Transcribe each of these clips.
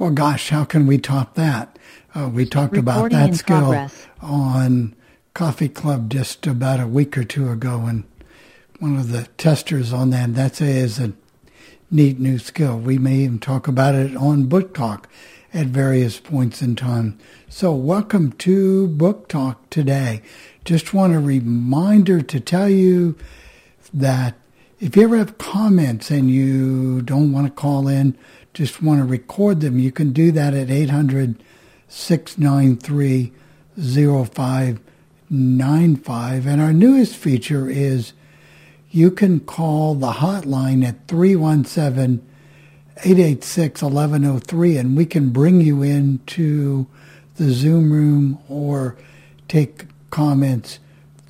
Well, gosh, how can we top that? Uh, we talked about that skill progress. on Coffee Club just about a week or two ago, and one of the testers on that, that's a, a neat new skill. We may even talk about it on Book Talk at various points in time. So, welcome to Book Talk today. Just want a reminder to tell you that if you ever have comments and you don't want to call in, just want to record them, you can do that at 800 693 0595. And our newest feature is you can call the hotline at 317 886 1103 and we can bring you into the Zoom room or take comments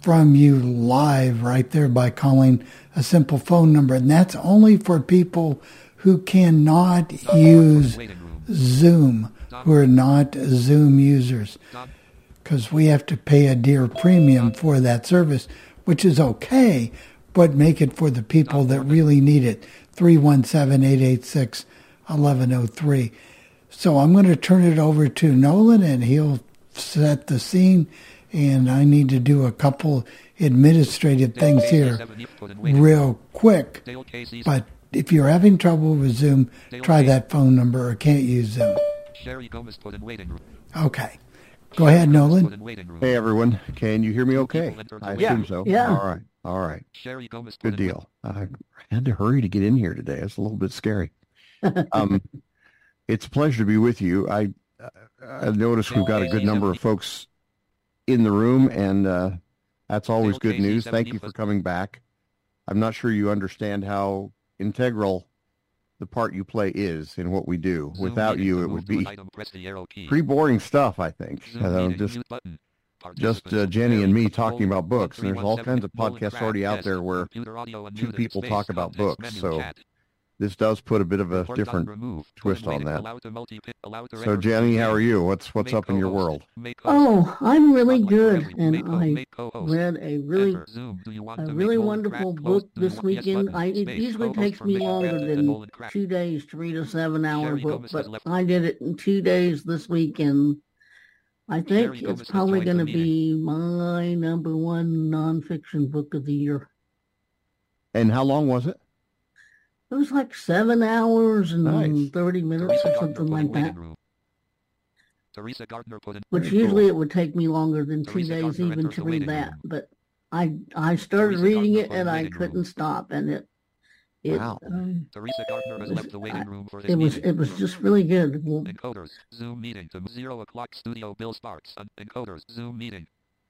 from you live right there by calling a simple phone number. And that's only for people who cannot use Zoom, who are not Zoom users, because we have to pay a dear premium for that service, which is okay, but make it for the people that really need it. 317-886-1103. So I'm going to turn it over to Nolan and he'll set the scene and I need to do a couple administrative things here real quick. But if you're having trouble with Zoom, try that phone number or can't use Zoom. Okay. Go ahead, Nolan. Hey, everyone. Can you hear me okay? I yeah. assume so. Yeah. All right. All right. Good deal. I had to hurry to get in here today. It's a little bit scary. um, it's a pleasure to be with you. I I noticed we've got a good number of folks in the room, and uh, that's always good news. Thank you for coming back. I'm not sure you understand how integral the part you play is in what we do. Without you, it would be pretty boring stuff, I think. Uh, just just uh, Jenny and me talking about books. And there's all kinds of podcasts already out there where two people talk about books. So this does put a bit of a different twist on that. So, Jenny, how are you? What's what's up in your world? Oh, I'm really good, and I read a really a really wonderful book this weekend. I, it usually takes me longer than two days to read a seven-hour book, but I did it in two days this weekend. I think it's probably going to be my number one nonfiction book of the year. And how long was it? It was like seven hours and nice. 30 minutes or something like that. Teresa Gardner put in Which usually it would take me longer than two Teresa days Gardner even to read that. Room. But I I started Teresa reading Gardner it and I couldn't room. stop and it it, wow. Um, Teresa Gardner has left the waiting room for this it was meeting. it was just really good. Encoders Zoom meeting to zero o'clock studio. Bill starts. Encoders Zoom meeting.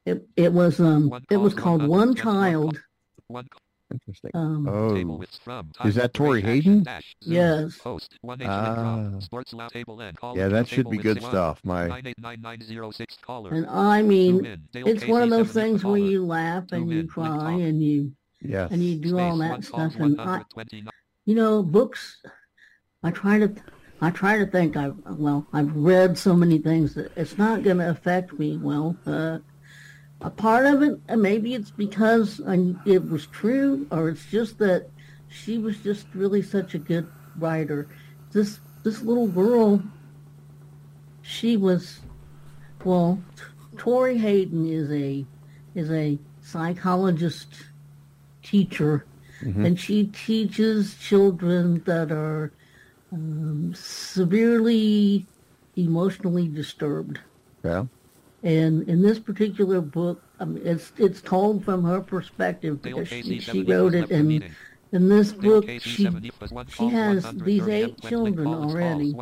It it was um it was called One Child. One Interesting. Um, oh, is that Torey Hayden? Yes. Ah. Yeah, that should be good stuff. My. And I mean, it's one of those things where you laugh and you cry and you yes. and you do all that stuff. And I, you know, books. I try to. I try to think I well I've read so many things that it's not going to affect me well uh, a part of it, and maybe it's because I, it was true, or it's just that she was just really such a good writer. This this little girl, she was, well, Torey Hayden is a is a psychologist teacher, mm-hmm. and she teaches children that are um, severely emotionally disturbed. Yeah. And in this particular book, I mean, it's it's told from her perspective because she, she wrote it. And in this book, she she has these eight children already,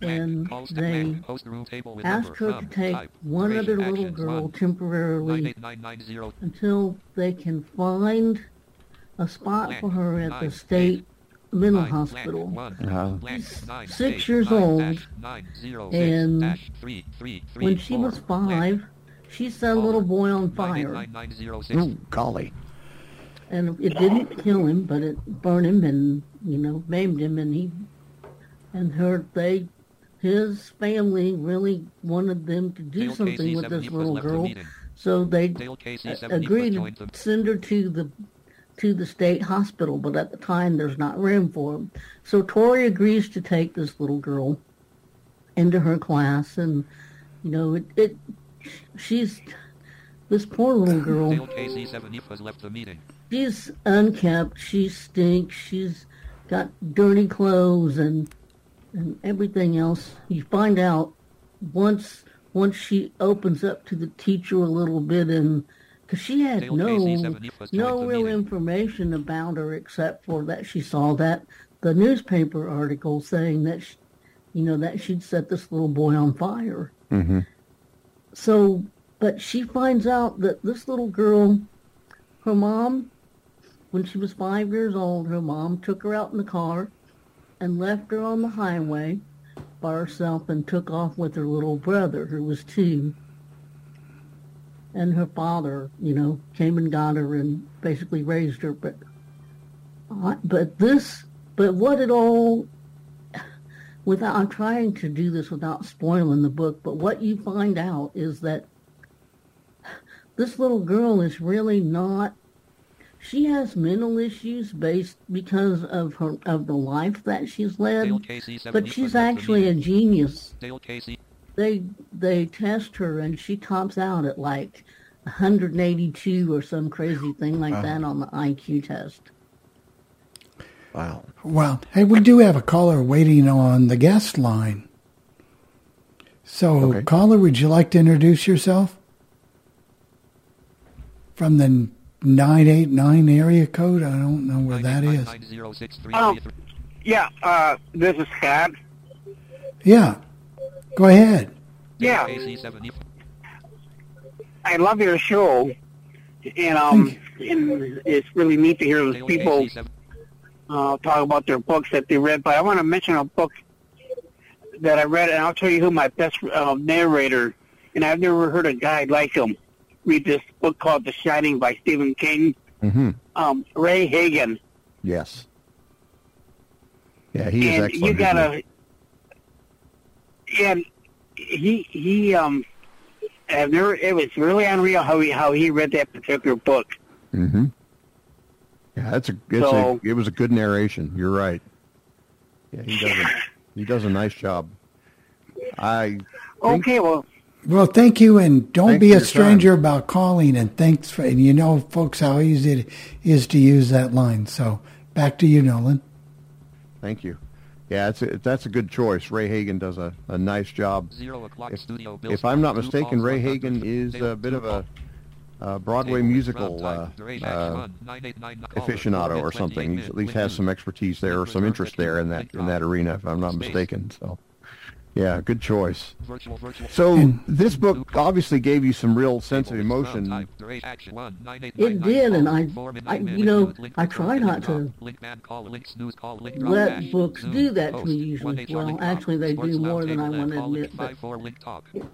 and they ask her to take one other little girl temporarily until they can find a spot for her at the state mental hospital. Uh-huh. Six years old, and when she was five, she set a little boy on fire. Oh, golly. And it didn't kill him, but it burned him and, you know, maimed him. And he, and her, they, his family really wanted them to do something with this little girl. So they agreed to send her to the to the state hospital, but at the time there's not room for him. So Torey agrees to take this little girl, into her class, and you know, it, it she's this poor little girl. has left the meeting. She's unkept. She stinks. She's got dirty clothes and and everything else. You find out once once she opens up to the teacher a little bit and because she had Dale no no real information about her except for that she saw that the newspaper article saying that she, you know that she'd set this little boy on fire. Mm-hmm. So, but she finds out that this little girl, her mom, when she was five years old, her mom took her out in the car and left her on the highway by herself and took off with her little brother, who was two and her father, you know, came and got her and basically raised her. But, uh, but this, but what it all, without, I'm trying to do this without spoiling the book, but what you find out is that this little girl is really not, she has mental issues based because of her, of the life that she's led, but she's actually a genius. Dale Casey they they test her and she tops out at like 182 or some crazy thing like that on the IQ test. Wow. Well, hey, we do have a caller waiting on the guest line. So, okay. caller, would you like to introduce yourself? From the 989 area code? I don't know where that is. Oh, yeah, uh, this is Scott. Yeah. Go ahead. Yeah. I love your show, and um, and it's really neat to hear those people uh, talk about their books that they read. But I want to mention a book that I read, and I'll tell you who my best uh, narrator. And I've never heard a guy like him read this book called The Shining by Stephen King. Mm-hmm. Um, Ray Hagen. Yes. Yeah, he is and excellent. You gotta and he he um I've never it was really unreal how he how he read that particular book. Mm-hmm. Yeah, that's a it's so, a it was a good narration. You're right. Yeah, he does a, he does a nice job. I okay. Well, well, thank you, and don't be a stranger time. about calling. And thanks for and you know, folks, how easy it is to use that line. So back to you, Nolan. Thank you. Yeah, it's a, that's a good choice. Ray Hagen does a, a nice job. Zero o'clock if, studio. if I'm not mistaken, Ray Hagen is a bit of a uh, Broadway musical uh, uh, aficionado or something. He at least has some expertise there or some interest there in that in that arena, if I'm not mistaken. So. Yeah, good choice. So this book obviously gave you some real sense of emotion. It did, and I, I you know, I try not to let books do that to me usually. Well, actually, they do more than I want to admit. But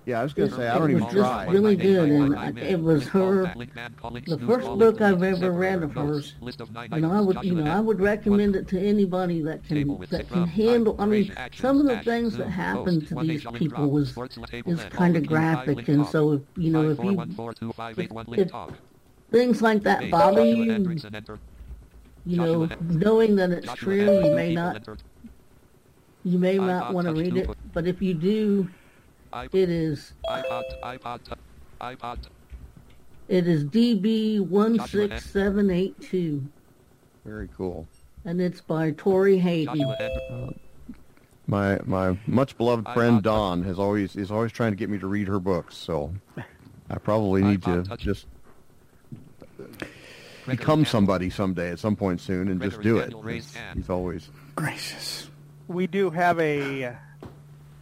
yeah, I was going to say I don't even try. It was just really good, and I, it was her, the first book I've ever read of hers. And I would, you know, I would recommend it to anybody that can that can handle. I mean, some of the things that happen to these people was is kind of graphic, and so if you know if you if, if things like that bother you, you know, knowing that it's true, you may not you may not want to read it, but if you do, it is it is DB one six seven eight two. Very cool. And it's by Torey Hayden. My my much beloved friend Don has always is always trying to get me to read her books, so I probably need to just become somebody someday at some point soon and just do it. He's always gracious. We do have a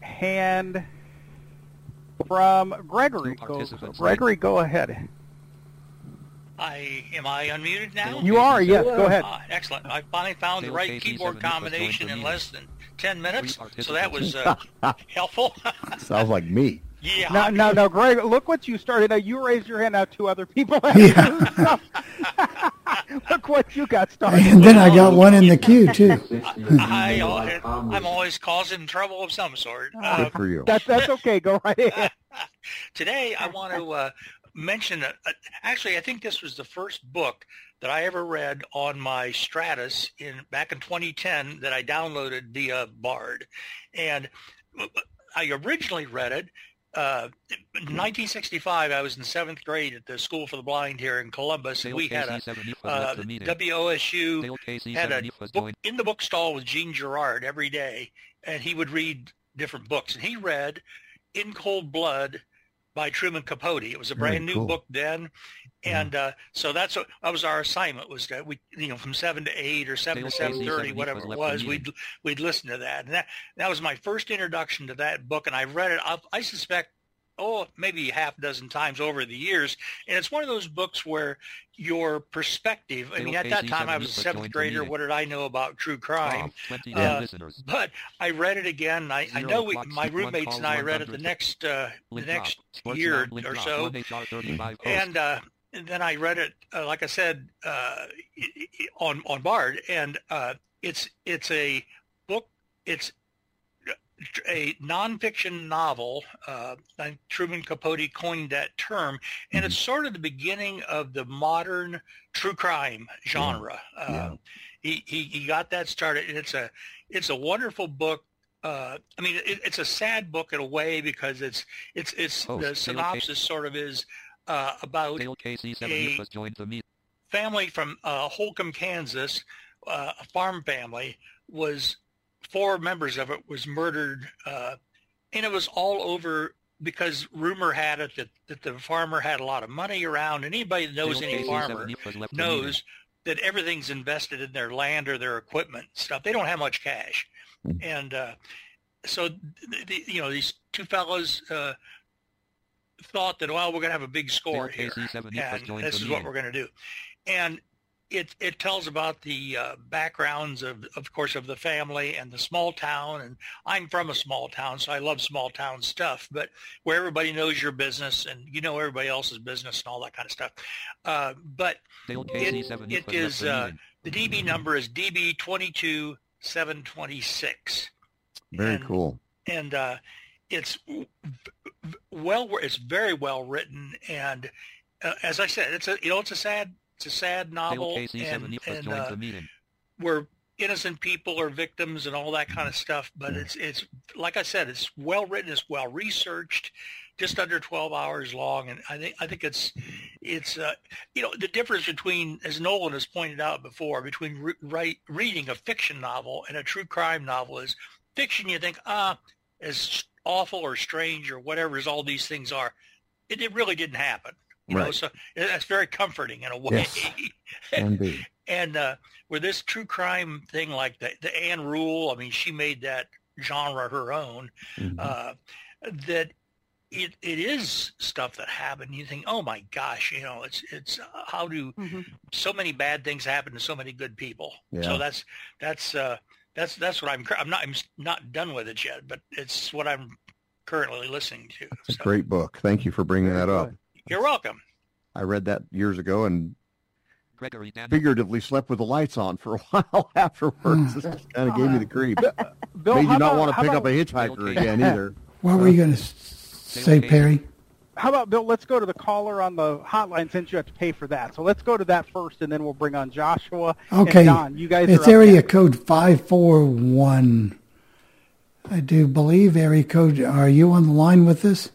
hand from Gregory. Go, Gregory, go ahead. I am I unmuted now? You are. Yes. Go ahead. Uh, excellent. I finally found the right keyboard combination in less than 10 minutes, so that was uh, helpful. Sounds like me. Yeah. Now, now, now, Greg, look what you started. Now, you raised your hand. Now, two other people Yeah. look what you got started. And then I got one in the queue, too. I, I, am always causing trouble of some sort. Uh, Good for you. That's, that's okay. Go right ahead. Today, I want to uh, mention, uh, actually, I think this was the first book that I ever read on my Stratus in back in 2010 that I downloaded via Bard. And I originally read it. Uh, in 1965, I was in seventh grade at the School for the Blind here in Columbus, and we had a uh, WOSU had a book in the bookstall with Gene Gerard every day, and he would read different books. And he read In Cold Blood by Truman Capote. It was a brand new cool. book then, and uh, so that's what that was our assignment was that we you know from seven to eight or seven to seven thirty whatever it was we'd we'd listen to that and that that was my first introduction to that book and I've read it I, I suspect oh, maybe half a dozen times over the years. And it's one of those books where your perspective, I mean, at that time I was a seventh grader. What did I know about true crime? Uh, but I read it again. I, I know we, my roommates and I read it the next, uh, the next year or so. And, uh, and then I read it, uh, like I said, uh, on on Bard, and uh, it's it's a book. It's a nonfiction novel. Uh, Truman Capote coined that term, and mm-hmm. it's sort of the beginning of the modern true crime genre. Yeah. Uh, yeah. He, he he got that started, and it's a it's a wonderful book. Uh, I mean, it, it's a sad book in a way because it's it's it's oh, the synopsis sort of is uh, about a family from uh, Holcomb, Kansas, uh, a farm family was four members of it was murdered, uh, and it was all over because rumor had it that, that the farmer had a lot of money around. And anybody that knows any farmer knows that everything's invested in their land or their equipment stuff. They don't have much cash, mm-hmm. and uh, so the, the, you know these two fellows. Thought that well we're going to have a big score here and this is what we're going to do. And it it tells about the uh, backgrounds of of course of the family and the small town and I'm from a small town so I love small town stuff but where everybody knows your business and you know everybody else's business and all that kind of stuff. Uh, but it, it is uh, the DB number is DB twenty two seven twenty six. Very and, cool. and uh, it's well it's very well written and uh, as I said it's a you know it's a sad it's a sad novel, and, and uh, where innocent people are victims and all that kind of stuff. But it's it's like I said, it's well written, it's well researched, just under 12 hours long, and I think I think it's it's uh, you know the difference between, as Nolan has pointed out before, between re- right, reading a fiction novel and a true crime novel is fiction. You think ah, as awful or strange or whatever as all these things are, it, it really didn't happen. You right. know, so that's very comforting in a way. Yes, indeed. and uh, with this true crime thing, like the the Ann Rule, I mean, she made that genre her own. Mm-hmm. Uh, that it it is stuff that happened. You think, oh my gosh, you know, it's it's uh, how do mm-hmm. so many bad things happen to so many good people? Yeah. So that's that's uh, that's that's what I'm. I'm not I'm not done with it yet, but it's what I'm currently listening to. It's so. a great book. Thank you for bringing that up. You're welcome. I read that years ago and figuratively slept with the lights on for a while afterwards. Hmm. this kind of gave me the creep. Bill, Made you not about, want to pick about, up a hitchhiker again either. What were you going to say, Perry? How about Bill? Let's go to the caller on the hotline since you have to pay for that. So let's go to that first, and then we'll bring on Joshua. Okay, Don, you guys. It's area code five four one. I do believe area code. Are you on the line with us?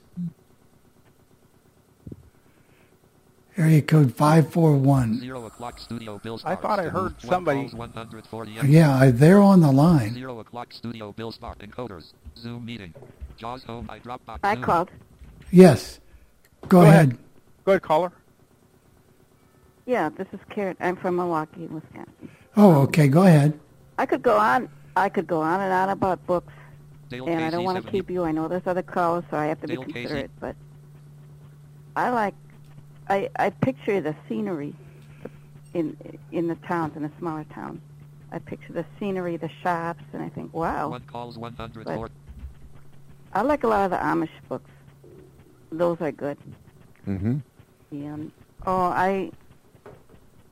area code 541. Zero o'clock studio Bill I thought I heard somebody. Yeah, they're on the line. Zero o'clock studio Bill Spark encoders. Zoom meeting. Jaws home. I Dropbox. I called. Yes. Go, Go ahead. ahead. Go ahead, caller. Yeah, this is Karen. I'm from Milwaukee, Wisconsin. Oh, okay. Go ahead. I could go on. I could go on and on about books, Dale and Casey I don't want to keep you. I know there's other calls, so I have to Dale be considerate. Casey. But I like I, I picture the scenery in in the towns, in the smaller towns. I picture the scenery, the shops, and I think, wow. One calls 100 but I like a lot of the Amish books. Those are good. Mm-hmm. And oh, I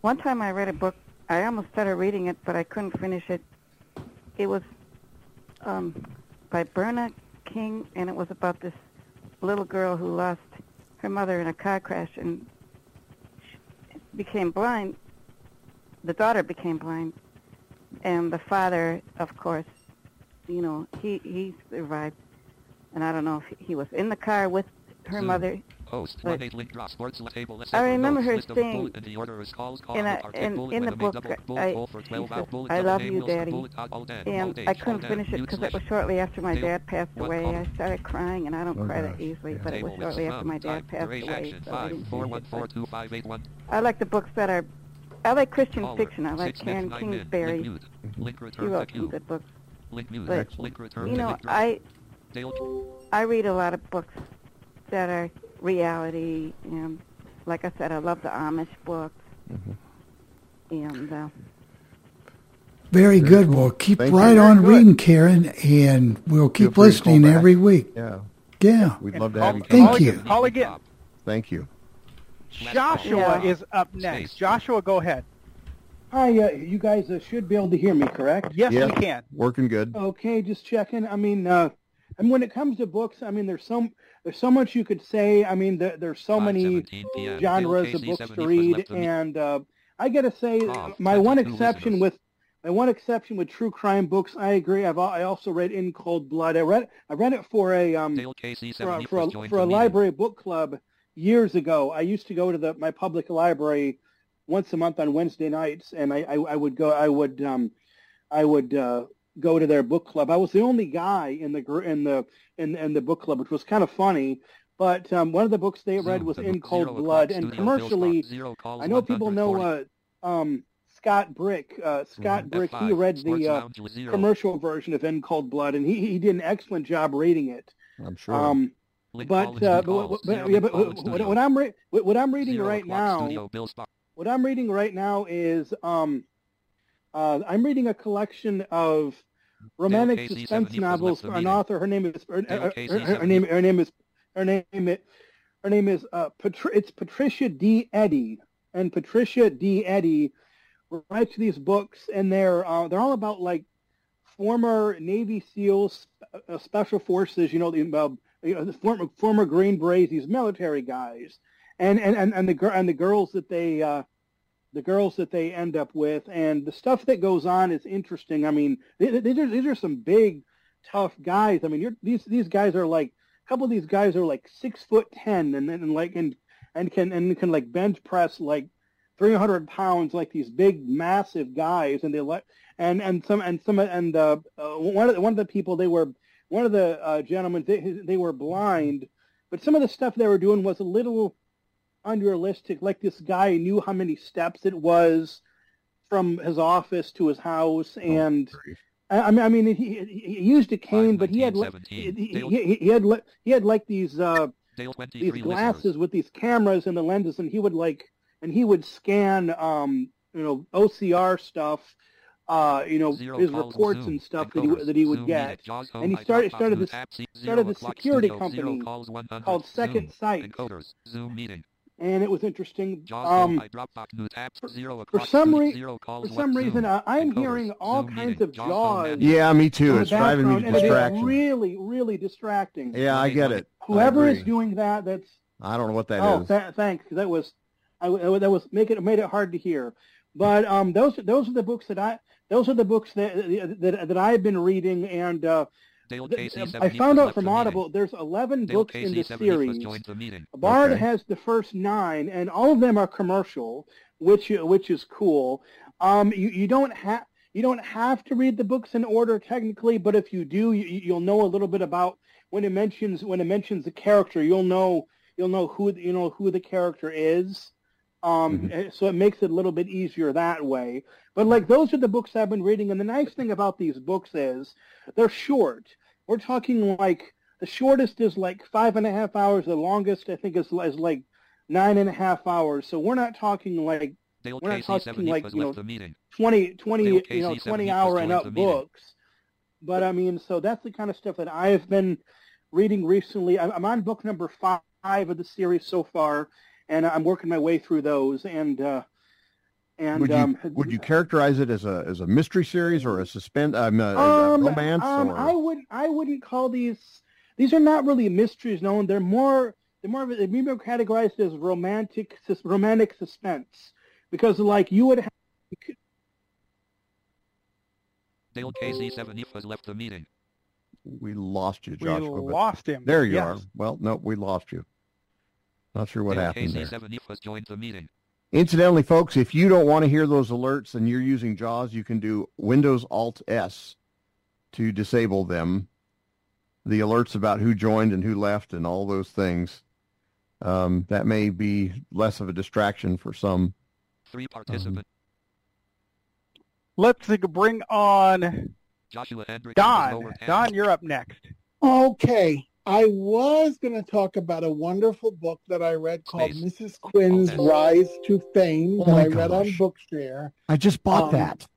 one time I read a book. I almost started reading it, but I couldn't finish it. It was um, by Berna King, and it was about this little girl who lost her mother in a car crash and became blind. The daughter became blind, and the father, of course, you know, he he survived. and I don't know if he was in the car with her Zoom. mother. Host, but link drop, sports, table, I remember her saying in, in, a, in, in the book, I, says, I love you, Daddy. And I couldn't finish it because it was shortly after my dad passed away. I started crying, and I don't cry that easily, but it was shortly after my dad passed away. So I, didn't I like the books that are I like Christian fiction. I like Karen Kingsbury. She wrote some good books. But, you know, I I read a lot of books that are reality, and like I said, I love the Amish books. Mm-hmm. And uh, very good. We'll keep Thank right on good. reading, Karen, and we'll keep listening every week. Yeah. Yeah. We'd love to have you. Thank you. Call again. Thank you. Joshua yeah. is up next. Joshua, go ahead. Hi, uh, you guys uh, should be able to hear me, correct? Yes, we can. Working good. Okay, just checking. I mean, uh, I mean, when it comes to books, I mean, there's so there's so much you could say. I mean, there, there's so many genres of books to read, and uh, I got to say, my one exception with my one exception with true crime books, I agree. I've I also read In Cold Blood. I read I read it for a um for a, for a, for a library book club years ago. I used to go to the my public library once a month on Wednesday nights, and I, I, I would go. I would um, I would uh, go to their book club. I was the only guy in the in the in, in the book club, which was kind of funny. But um, one of the books they read was In Cold Blood, and commercially, I know people know uh, um, Scott Brick. Uh, Scott Brick, he read the uh, commercial version of In Cold Blood, and he he did an excellent job reading it. I'm sure. Um, but, uh, but, but, yeah, but what, what, I'm re- what, I'm reading right now, what I'm reading right now is um, uh, I'm reading a collection of romantic suspense novels for an author. Her name is her, her, her, her, name her name is her name it her name is uh, Patri- it's Patricia D. Eddy, and Patricia D. Eddy writes these books, and they're uh, they're all about like former Navy SEALs, uh, Special Forces, you know, the, you know, the former former Green Berets, these military guys, and and and, and the and the girls that they uh, the girls that they end up with, and the stuff that goes on is interesting. I mean, these are these are some big, tough guys. I mean, you're, these these guys are like a couple of these guys are like six foot ten, and then like and and can and can like bench press like 300 pounds, like these big, massive guys, and they let and and some and some and uh, uh, one of the, one of the people they were one of the uh, gentlemen they they were blind, but some of the stuff they were doing was a little unrealistic. Like this guy knew how many steps it was from his office to his house, oh, and oh, I mean, I mean, he, he used a cane, but he had like, he, he, he, had he had like these uh, these glasses listeners. with these cameras and the lenses, and he would like and he would scan um, you know OCR stuff. Uh, you know Zero his reports Zoom, and stuff that he, that he would get, and he started started this started this security company called Second Sight. Zoom meeting and it was interesting. Um, for, for some reason, for some reason, uh, I'm hearing all kinds of jaws. Yeah, me too. It's driving me distraction. really, really distracting. Yeah, I get it. Whoever is doing that, that's. I don't know what that oh, is. Th- thanks. That was, I, that was make it made it hard to hear. But um, those those are the books that I those are the books that that, that I've been reading, and uh, Dale Casey, I found out from Audible there's 11 Dale books Casey, in the series. The Bard okay. has the first nine, and all of them are commercial, which which is cool. Um, you, you don't have you don't have to read the books in order technically, but if you do, you, you'll know a little bit about when it mentions when it mentions the character. You'll know you'll know who you know who the character is. Um, mm-hmm. Eh, so it makes it a little bit easier that way. But like those are the books I've been reading, and the nice thing about these books is they're short. We're talking like the shortest is like five and a half hours. The longest I think is, is like nine and a half hours. So we're not talking like Dale we're not talking like you know 20, 20 you know 20 hour and up books. But I mean, so that's the kind of stuff that I've been reading recently. I'm on book number five of the series so far, and I'm working my way through those. And uh, and would you, um, would you characterize it as a as a mystery series or a suspense um, a, um, a romance? Um, or? I would I wouldn't call these these are not really mysteries. No, they're more they're more of a they're more categorized as romantic romantic suspense because like you would have. Dale KC7 has left the meeting. we lost you, Joshua. We lost him. There you yes. are. Well, no, we lost you. Not sure what happened there. joined the meeting. Incidentally, folks, if you don't want to hear those alerts and you're using JAWS, you can do Windows Alt S to disable them. The alerts about who joined and who left and all those things. Um, that may be less of a distraction for some. Three participants. Um, let's bring on Joshua Hendrick. Don. Don, you're up next. Okay. I was going to talk about a wonderful book that I read called Space. Mrs. Quinn's okay. Rise to Fame oh that I gosh. read on Bookshare. I just bought Um, that.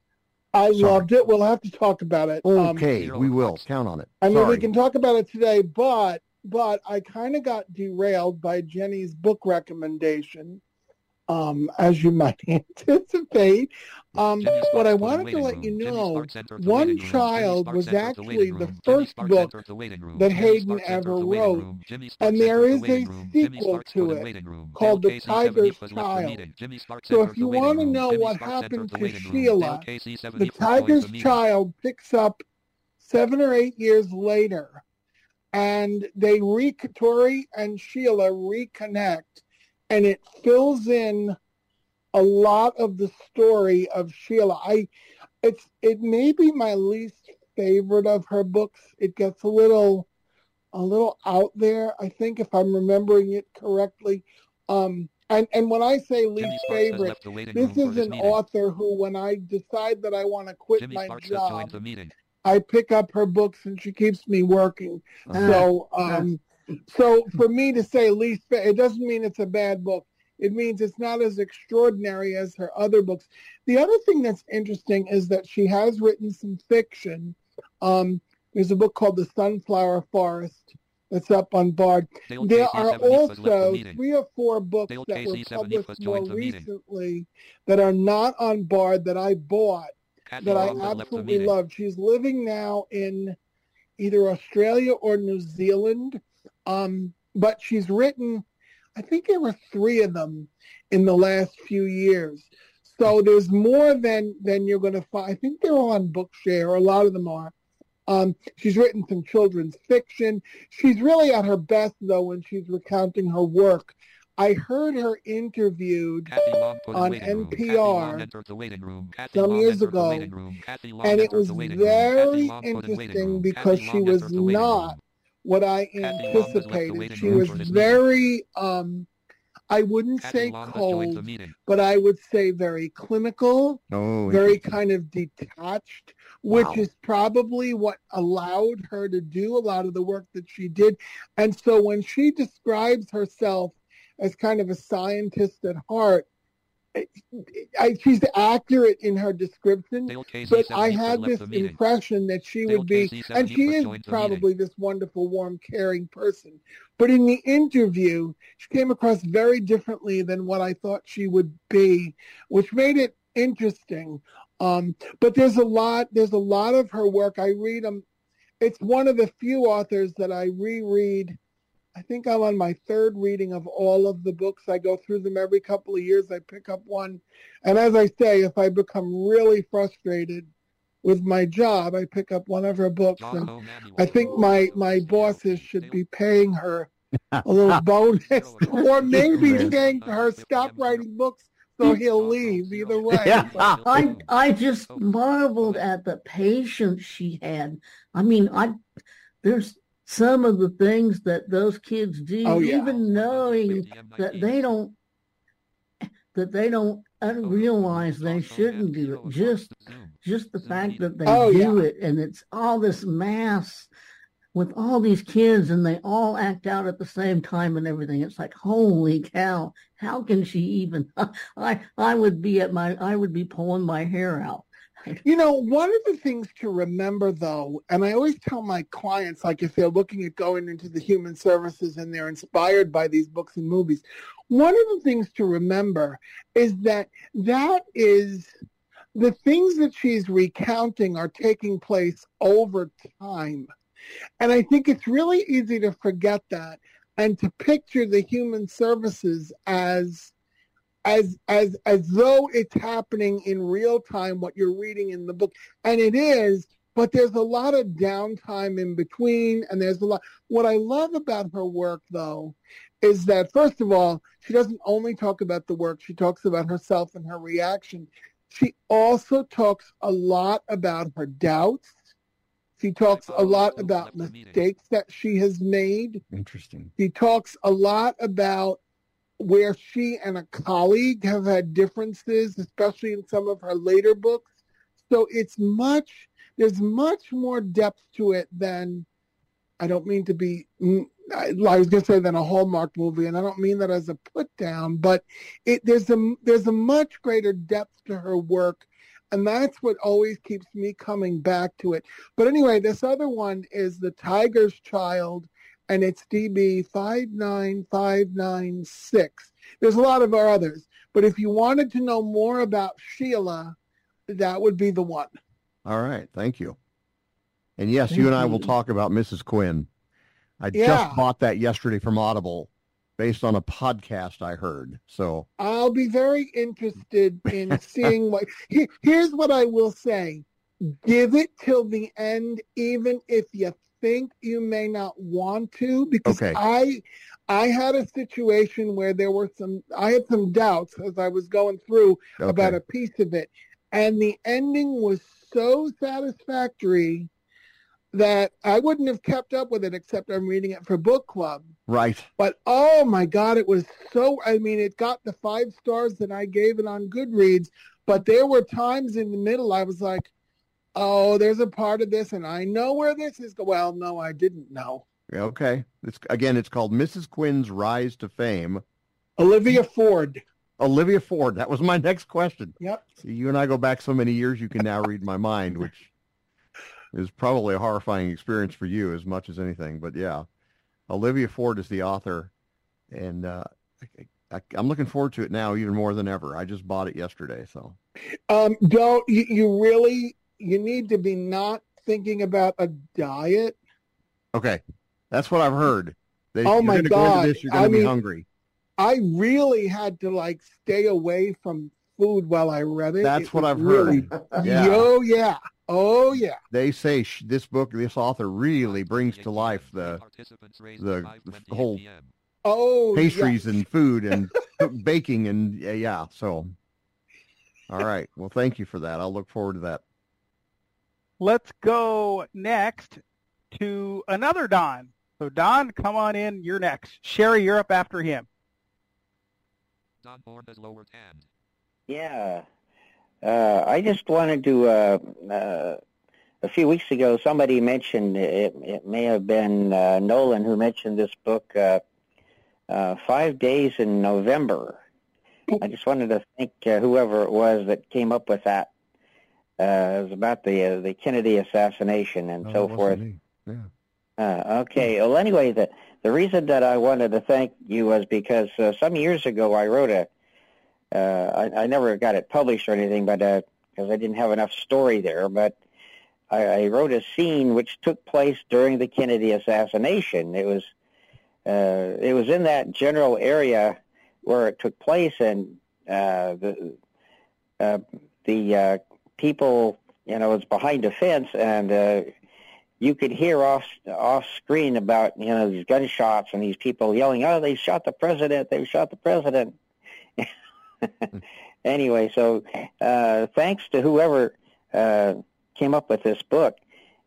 I Sorry. loved it. We'll have to talk about it. Um, Okay, we will. Count on it. I mean, Sorry. we can talk about it today, but but I kind of got derailed by Jenny's book recommendation, um, as you might anticipate. Um, what I wanted to let you know, Sparks entered the One. Child was actually the first book entered the waiting room. that Hayden ever wrote, room. Jimmy Sparks and there is a. Sequel to it called The Tiger's 70 was left the Child. meeting. Jimmy Sparks So if you want to know what happened to. Sheila, The Tiger's. Child picks up seven or eight years later, and they re Torey and Sheila reconnect, and it fills in a lot of the story of Sheila. I, it's it may be my least favorite of her books. It gets a little, a little out there. I think if I'm remembering it correctly. Um, and and when I say least Jimmy Sparks has favorite, left the waiting this is this an meeting. author who, when I decide that I want to quit Jimmy my Sparks has joined job, the meeting. I pick up her books and she keeps me working. Uh-huh. So, um, so for me to say least, it doesn't mean it's a bad book. It means it's not as extraordinary as her other books. The other thing that's interesting is that she has written some fiction. Um, there's a book called The Sunflower Forest that's up on Bard. Dale There KC are 70 the also three or four books Dale that were KC 70 has published more joined the meeting. recently that are not on Bard that I bought Kathy that I Long has left the absolutely love. She's living now in either Australia or New Zealand, um, but she's written, I think there were three of them in the last few years. So there's more than than you're going to find. I think they're on Bookshare. A lot of them are. Um, she's written some children's fiction. She's really at her best though when she's recounting her work. I heard her interviewed Kathy Long for the on waiting room. Kathy Long NPR entered the waiting room. Kathy some years ago, waiting room. Kathy Long and it was the waiting room. Kathy very Long for the waiting interesting because she was entered the waiting not. What I Kathy Long has left the anticipated. She was for this meeting. very, um, I wouldn't say Long has joined the cold, but I would say very clinical, Oh, very kind of detached, which Wow. is probably what allowed her to do a lot of the work that she did. And so when she describes herself as kind of a scientist at heart, it- I, she's accurate in her description, but I had this impression that she Dale would be, and she is probably this wonderful, warm, caring person. But in the interview, she came across very differently than what I thought she would be, which made it interesting. Um, but there's a lot, there's a lot of her work. I read them. It's one of the few authors that I reread. I think I'm on my third reading of all of the books. I go through them every couple of years. I pick up one. And as I say, if I become really frustrated with my job, I pick up one of her books. John And I think my, my bosses should be paying her a little bonus or maybe saying to her, stop writing books so he'll leave. Either way. Yeah. I I just marveled at the patience she had. I mean, I there's some of the things that those kids do, Oh, yeah. even knowing that they don't that they don't un- realize they shouldn't do it. Just just the fact that they Oh, do yeah. it, and it's all this mass with all these kids, and they all act out at the same time and everything. It's like, holy cow! How can she even? I I would be at my I would be pulling my hair out. You know, one of the things to remember though, and I always tell my clients, like if they're looking at going into the human services and they're inspired by these books and movies, one of the things to remember is that that is the things that she's recounting are taking place over time. And I think it's really easy to forget that and to picture the human services as as as as though it's happening in real time what you're reading in the book and it is but there's a lot of downtime in between, and there's a lot. What I love about her work, though, is that first of all, she doesn't only talk about the work; she talks about herself and her reaction. She also talks a lot about her doubts. She talks a lot about mistakes that she has made. Interesting. She talks a lot about where she and a colleague have had differences, especially in some of her later books. So it's much, there's much more depth to it than, I don't mean to be, mm, I was going to say than a Hallmark movie, and I don't mean that as a put down, but it, there's a, there's a much greater depth to her work. And that's what always keeps me coming back to it. But anyway, this other one is The Tiger's Child, and it's DB 59596. There's a lot of our others, but if you wanted to know more about Sheila, that would be the one. All right, thank you. And yes, thank you and I will talk about Mrs. Quinn. I yeah. just bought that yesterday from Audible based on a podcast I heard. So I'll be very interested in seeing what here, here's what I will say. Give it till the end, even if you think you may not want to because okay. I I had a situation where there were some I had some doubts as I was going through okay. about a piece of it and the ending was so satisfactory that I wouldn't have kept up with it except I'm reading it for book club. Right. But oh my god it was so I mean it got the 5 stars that I gave it on Goodreads but there were times in the middle I was like oh, there's a part of this, and I know where this is. Well, no, I didn't know. Okay. It's again, it's called Mrs. Quinn's Rise to Fame. Olivia Ford. Olivia Ford. That was my next question. Yep. See, you and I go back so many years, you can now read my mind, which is probably a horrifying experience for you as much as anything. But yeah, Olivia Ford is the author, and uh, I, am looking forward to it now even more than ever. I just bought it yesterday, so. Um, don't you, you really you need to be not thinking about a diet. Okay, that's what I've heard. They, oh my god! Go this, you're going to be mean, hungry. I really had to like stay away from food while I read it. That's it what I've really, heard. yeah. Oh yeah. Oh yeah. They say sh- this book, this author really brings to life the the whole oh pastries and food and baking and yeah. So, all right. Well, thank you for that. I'll look forward to that. Let's go next to another Don. So Don, come on in. You're next. Sherry, you're up after him. Don Bourne has lowered hand. Yeah. Uh, I just wanted to, uh, uh, a few weeks ago, somebody mentioned, it, it may have been uh, Nolan who mentioned this book, uh, uh, Five Days in November. I just wanted to thank whoever it was that came up with that it was about the uh, the Kennedy assassination and so forth. Yeah. Uh, okay. Well, anyway, the the reason that I wanted to thank you was because uh, some years ago I wrote a. Uh, I, I never got it published or anything, but because uh, I didn't have enough story there, but I, I wrote a scene which took place during the Kennedy assassination. It was uh, it was in that general area where it took place, and uh, the uh, the uh, people, you know, was behind a fence, and uh, you could hear off off screen about you know these gunshots and these people yelling, "Oh, they shot the president! They shot the president!" anyway, so uh, thanks to whoever uh, came up with this book,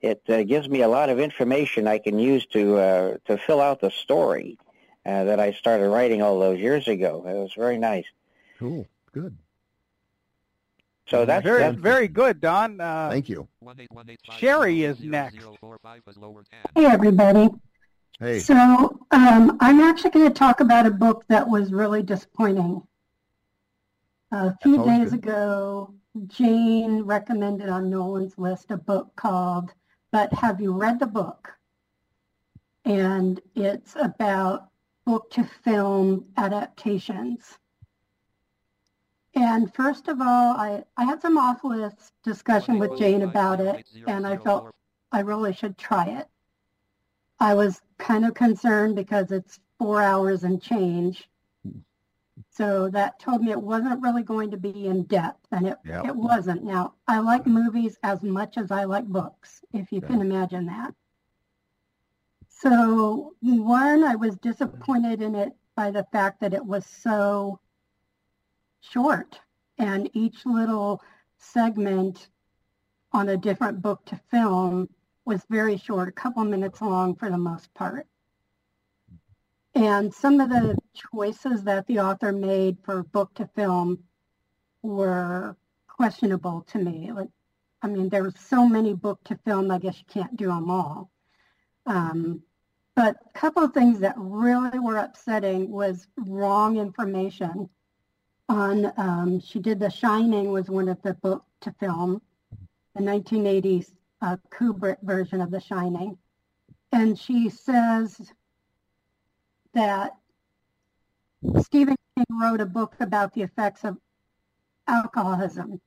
it uh, gives me a lot of information I can use to uh, to fill out the story uh, that I started writing all those years ago. It was very nice. Cool. Good. So that's very that's, very good, Don. Uh, Thank you. Sherry is next. Hey everybody. Hey. So um, I'm actually going to talk about a book that was really disappointing. A few days good. ago, Jane recommended on Nolan's list a book called "But Have You Read the Book?" and it's about book to film adaptations. And first of all, I, I had some off-list discussion with Jane about it, and I felt I really should try it. I was kind of concerned because it's four hours and change. So that told me it wasn't really going to be in depth, and it, yep. it wasn't. Now, I like movies as much as I like books, if you can imagine that. So, one, I was disappointed in it by the fact that it was so short, and each little segment on a different book to film was very short, a couple minutes long for the most part. And some of the choices that the author made for book to film were questionable to me. Like, I mean, there were so many book to film, I guess you can't do them all. Um, but a couple of things that really were upsetting was wrong information on, um, she did The Shining was one of the book to film, the 1980s uh, Kubrick version of The Shining. And she says that Stephen King wrote a book about the effects of alcoholism.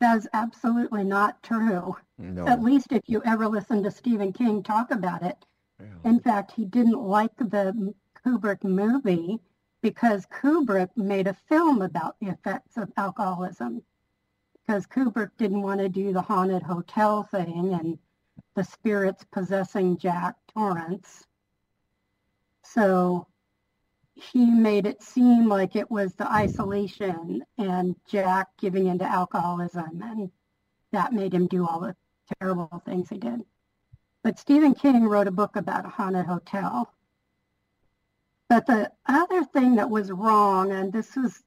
That is absolutely not true. No. At least if you ever listen to Stephen King talk about it. Yeah. In fact, he didn't like the Kubrick movie because Kubrick made a film about the effects of alcoholism. Because Kubrick didn't want to do the haunted hotel thing and the spirits possessing Jack Torrance. So he made it seem like it was the isolation and Jack giving into alcoholism, and that made him do all the terrible things he did. But Stephen King wrote a book about a haunted hotel. But the other thing that was wrong, and this was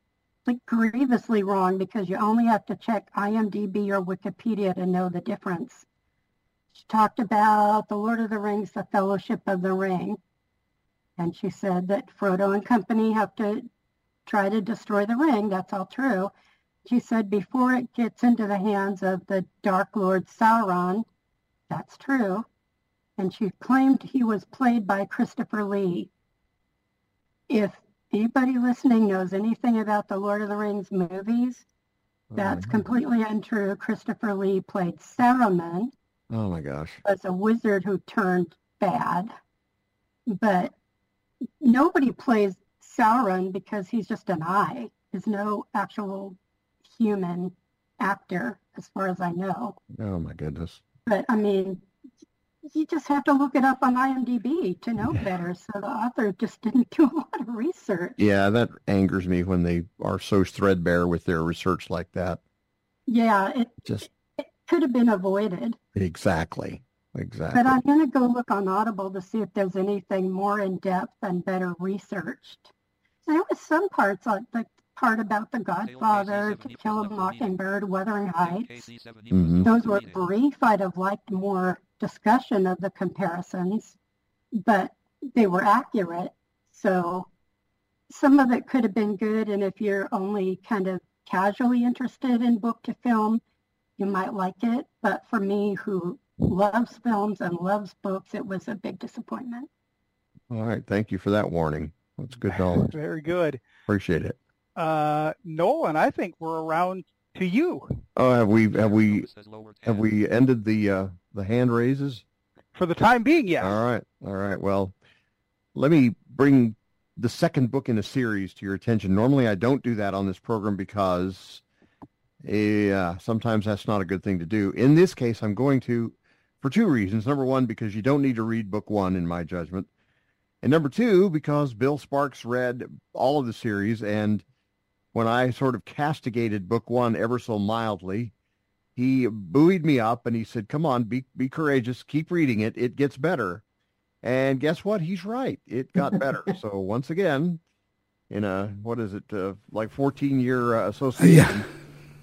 like grievously wrong because you only have to check IMDb or Wikipedia to know the difference. She talked about The Lord of the Rings, The Fellowship of the Ring. And she said that Frodo and company have to try to destroy the ring. That's all true. She said before it gets into the hands of the Dark Lord Sauron, that's true. And she claimed he was played by Christopher Lee. If anybody listening knows anything about the Lord of the Rings movies, that's mm-hmm. completely untrue. Christopher Lee played Saruman. Oh my gosh. As a wizard who turned bad. But nobody plays Sauron because he's just an eye. There's no actual human actor, as far as I know. Oh my goodness! But I mean, you just have to look it up on IMDb to know better. So the author just didn't do a lot of research. Yeah, that angers me when they are so threadbare with their research like that. Yeah, it just it could have been avoided. Exactly. Exactly. But I'm going to go look on Audible to see if there's anything more in depth and better researched. There was some parts like the part about the Godfather, To Kill a Mockingbird, Wuthering Heights. Mm-hmm. Those were brief. I'd have liked more discussion of the comparisons, but they were accurate. So some of it could have been good. And if you're only kind of casually interested in book to film, you might like it. But for me, who loves films and loves books, it was a big disappointment. All right. Thank you for that warning. That's good knowledge. Very good. Appreciate it. Uh, Nolan, I think we're around to you. Oh, have we have we have we ended the uh, the hand raises? For the time being, yes. All right. All right. Well, let me bring the second book in a series to your attention. Normally, I don't do that on this program because yeah, sometimes that's not a good thing to do. In this case, I'm going to for two reasons. Number one, because you don't need to read book one, in my judgment. And number two, because Bill Sparks read all of the series, and when I sort of castigated book one ever so mildly, he buoyed me up and he said, come on, be, be courageous, keep reading it, it gets better. And guess what? He's right. It got better. so once again, in a, what is it, uh, like 14 year uh, association, yeah.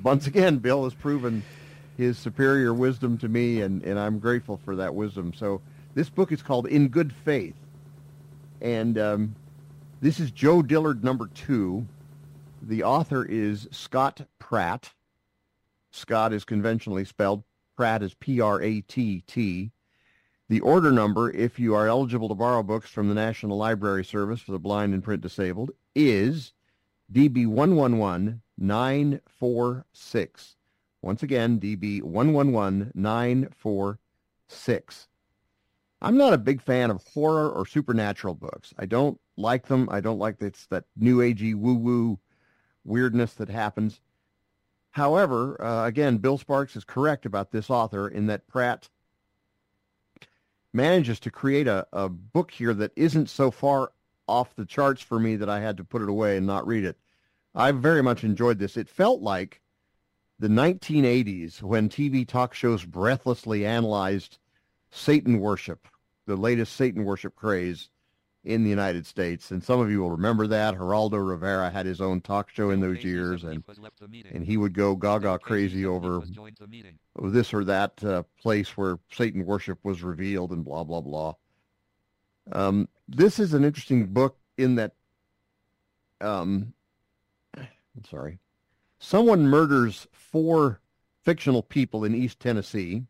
once again, Bill has proven his superior wisdom to me, and, and I'm grateful for that wisdom. So this book is called In Good Faith, and um, this is Joe Dillard number two. The author is Scott Pratt. Scott is conventionally spelled. Pratt is P-R-A-T-T. The order number, if you are eligible to borrow books from the National Library Service for the Blind and Print Disabled, is DB 111946. Once again, DB 111946. I'm not a big fan of horror or supernatural books. I don't like them. I don't like this, that new agey woo-woo weirdness that happens. However, uh, again, Bill Sparks is correct about this author in that Pratt manages to create a, a book here that isn't so far off the charts for me that I had to put it away and not read it. I very much enjoyed this. It felt like the 1980s when TV talk shows breathlessly analyzed Satan worship, the latest Satan worship craze in the United States. And some of you will remember that. Geraldo Rivera had his own talk show in those years, and and he would go gaga crazy over this or that uh, place where Satan worship was revealed and blah, blah, blah. Um, this is an interesting book in that, um, I'm sorry, someone murders four fictional people in East Tennessee.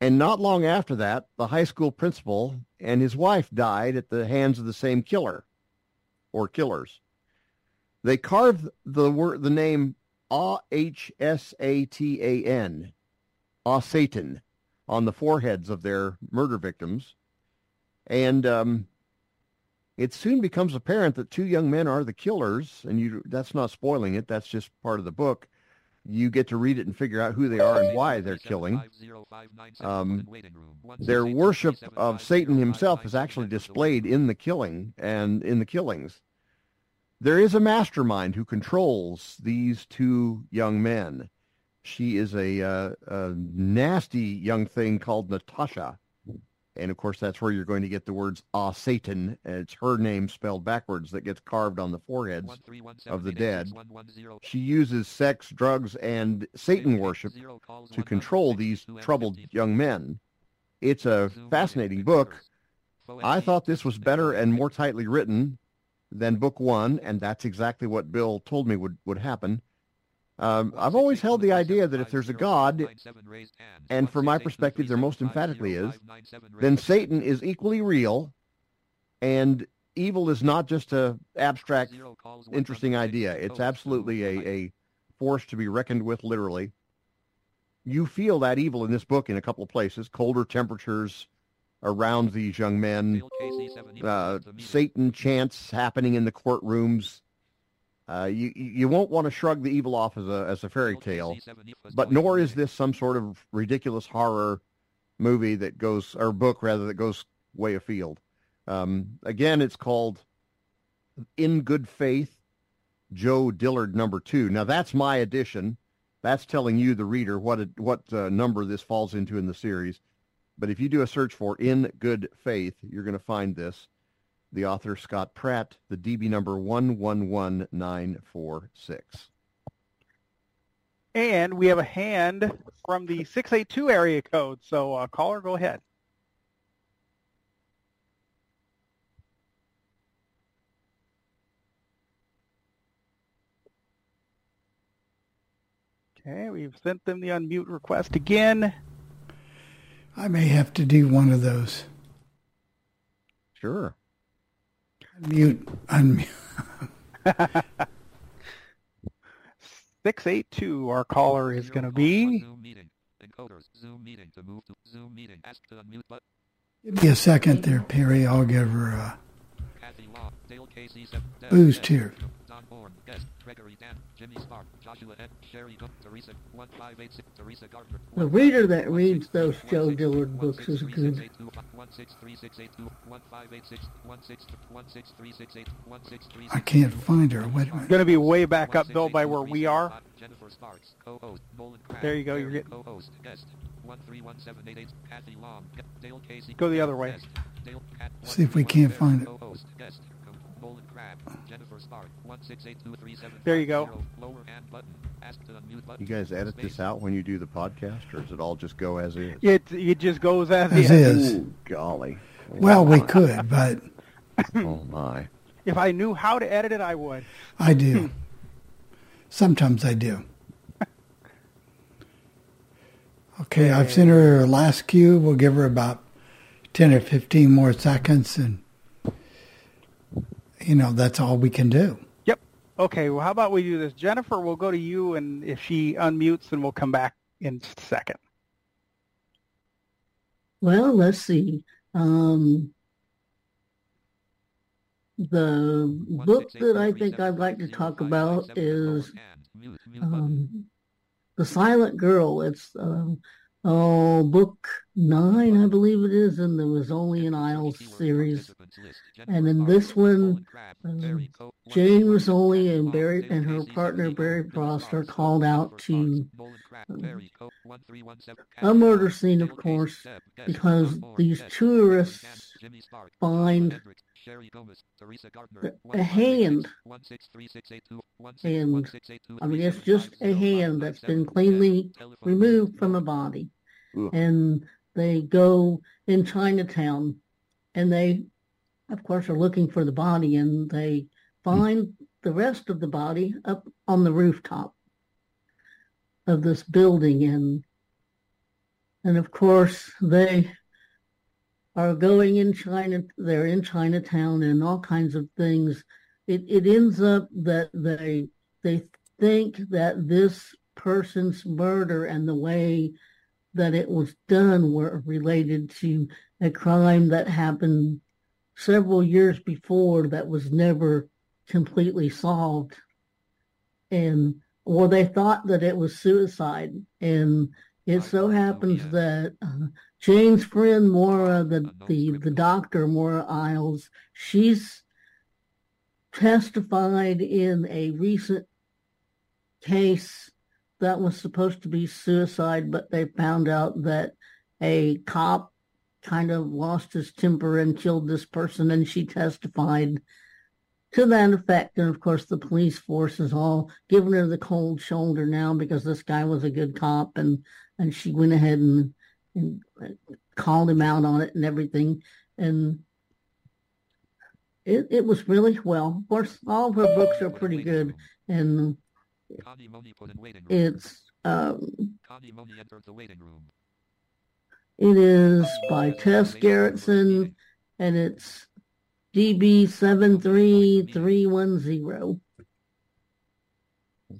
And not long after that, the high school principal and his wife died at the hands of the same killer or killers. They carved the word, the name A H S A T A N, Ah Satan, on the foreheads of their murder victims. And um, it soon becomes apparent that two young men are the killers, and you that's not spoiling it. That's just part of the book. You get to read it and figure out who they are and why they're killing. Um, their worship of Satan himself is actually displayed in the killing and in the killings. There is a mastermind who controls these two young men. She is a, uh, a nasty young thing called Natasha and of course, that's where you're going to get the words Ah Satan. It's her name spelled backwards that gets carved on the foreheads of the dead. She uses sex, drugs, and Satan worship to control these troubled young men. It's a fascinating book. I thought this was better and more tightly written than book one, and that's exactly what Bill told me would, would happen. Um, I've always held the idea that if there's a God, and from my perspective there most emphatically is, then Satan is equally real, and evil is not just a abstract, interesting idea. It's absolutely a, a force to be reckoned with literally. You feel that evil in this book in a couple of places, colder temperatures around these young men, uh, Satan chants happening in the courtrooms, uh, you you won't want to shrug the evil off as a as a fairy tale, but nor is this some sort of ridiculous horror movie that goes or book rather that goes way afield. Um, again, it's called In Good Faith, Joe Dillard number two. Now that's my edition. That's telling you, the reader, what a, what uh, number this falls into in the series. But if you do a search for In Good Faith, you're going to find this the author Scott Pratt, the DB number 111946. And we have a hand from the 682 area code. So uh, caller, go ahead. Okay, we've sent them the unmute request again. I may have to do one of those. Sure. Unmute. Unmute. 682, our caller is going to be. Give me a second there, Perry. I'll give her a boost here. The reader that reads those Joe Dillard books is good. I can't find her. Wait a minute. Going to be way back up, Bill, by where we are. There you go. You're getting. Go the other way. See if we can't find it. There you go. You guys edit this out when you do the podcast, or does it all just go as is? It it just goes as, As is. Ooh, golly. Well, we could, but oh my. If I knew how to edit it, I would. I do. Sometimes I do. Okay, I've sent her her last cue. We'll give her about 10 or 15 more seconds, and, you know, that's all we can do. Yep. Okay, well, how about we do this? Jennifer, we'll go to you, and if she unmutes, then we'll come back in just a second. Well, let's see. Um, the book that I think I'd like to talk about is um, The Silent Girl. It's um, oh, book nine, I believe it is, in the Rizzoli and Isles series. And in this one, um, Jane Rizzoli and Barry and her partner Barry Frost are called out to um, a murder scene, of course, because these tourists find a hand, and I mean it's just a hand that's been cleanly removed from a body, and they go in Chinatown, and they, of course, are looking for the body, and they find the rest of the body up on the rooftop of this building, and and of course they are going in China. They're in Chinatown and all kinds of things. It it ends up that they they think that this person's murder and the way that it was done were related to a crime that happened several years before that was never completely solved and or they thought that it was suicide and it so happens that uh, Jane's friend Maura, the, the, the doctor, Maura Isles, she's testified in a recent case that was supposed to be suicide, but they found out that a cop kind of lost his temper and killed this person, and she testified to that effect. And of course, the police force is all giving her the cold shoulder now because this guy was a good cop, and and she went ahead and and called him out on it and everything. And it, it was really well. Of course, all of her books are pretty good, and it's um, it is by Tess Gerritsen, and it's DB seven three three one zero.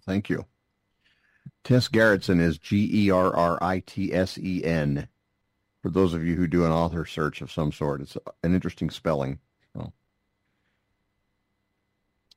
Thank you. Tess Gerritsen is G E R R I T S E N. For those of you who do an author search of some sort, it's an interesting spelling.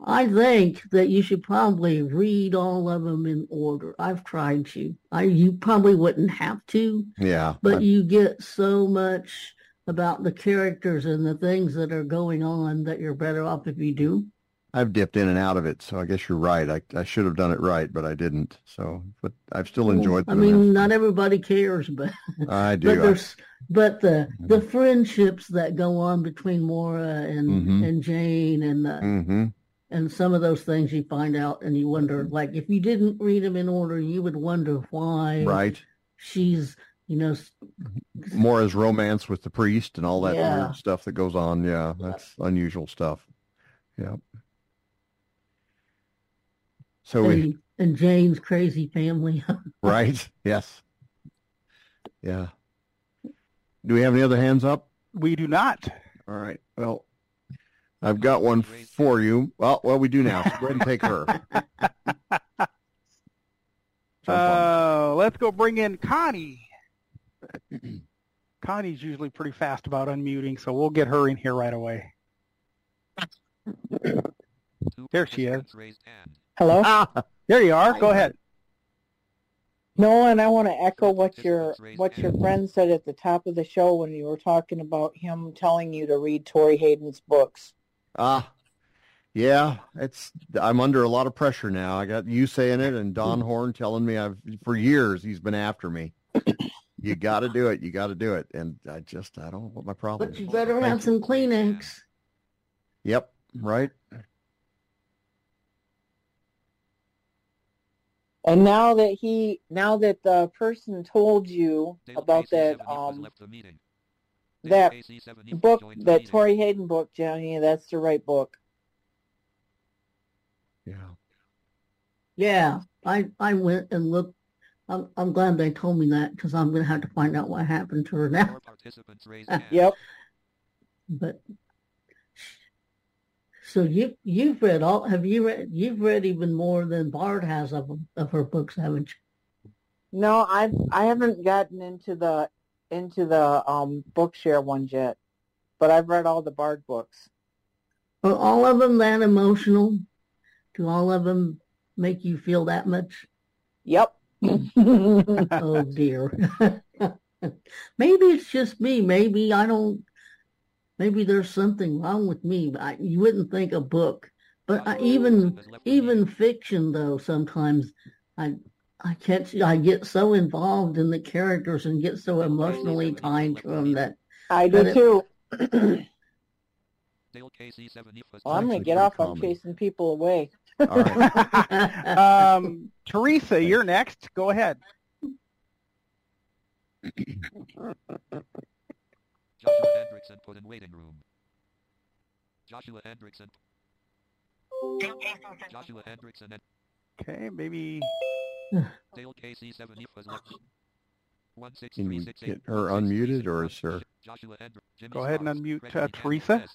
I think that you should probably read all of them in order. I've tried to. I you probably wouldn't have to. Yeah. But I, you get so much about the characters and the things that are going on that you're better off if you do. I've dipped in and out of it, so I guess you're right. I, I should have done it right, but I didn't. So, but I've still enjoyed. I mean, not everybody cares, but I do. But there's, but the the mm-hmm. friendships that go on between Maura and mm-hmm. and Jane and uh, mm-hmm. and some of those things you find out and you wonder, like if you didn't read them in order, you would wonder why. Right. She's you know Maura's romance with the priest and all that yeah. weird stuff that goes on. Yeah, that's unusual stuff. Yeah. So and, we and Jane's crazy family. right. Yes. Yeah. Do we have any other hands up? We do not. All right. Well, I've got one for you. Well, well, we do now. So go ahead and take her. uh, let's go bring in Connie. Connie's usually pretty fast about unmuting, so we'll get her in here right away. There she is. Hello? Ah, there you are. Go ahead. No, and I want to echo what your what your friend said at the top of the show when you were talking about him telling you to read Torey Hayden's books. Ah, yeah, it's I'm under a lot of pressure now. I got you saying it, and Don Horn telling me I've for years he's been after me. you got to do it. You got to do it, and I just I don't know what my problem. But you better have some Kleenex. Yep, right. And now that he, now that the person told you about that, um, that book, that Torey Hayden book, Johnny, that's the right book. Yeah. Yeah, I I went and looked. I'm I'm glad they told me that because I'm going to have to find out what happened to her now. yep. But so you you've read all have you read you've read even more than Bard has of of her books, haven't you? No, I I haven't gotten into the into the um Bookshare ones yet, but I've read all the Bard books. Are all of them that emotional? Do all of them make you feel that much? Yep. oh dear. maybe it's just me. Maybe I don't. Maybe there's something wrong with me. I, you wouldn't think a book, but I, even even fiction though sometimes I I catch I get so involved in the characters and get so emotionally tied to them that I do that too. well, I'm going to get off on chasing people away. um, Teresa, you're next. Go ahead. Joshua Hendrickson put in waiting room. Joshua Hendrickson. Joshua Hendrickson and Okay, maybe. Dale KC seven was left. One six Can three you get her unmuted or is her? Joshua Hendrick. Go ahead and unmute uh, Teresa.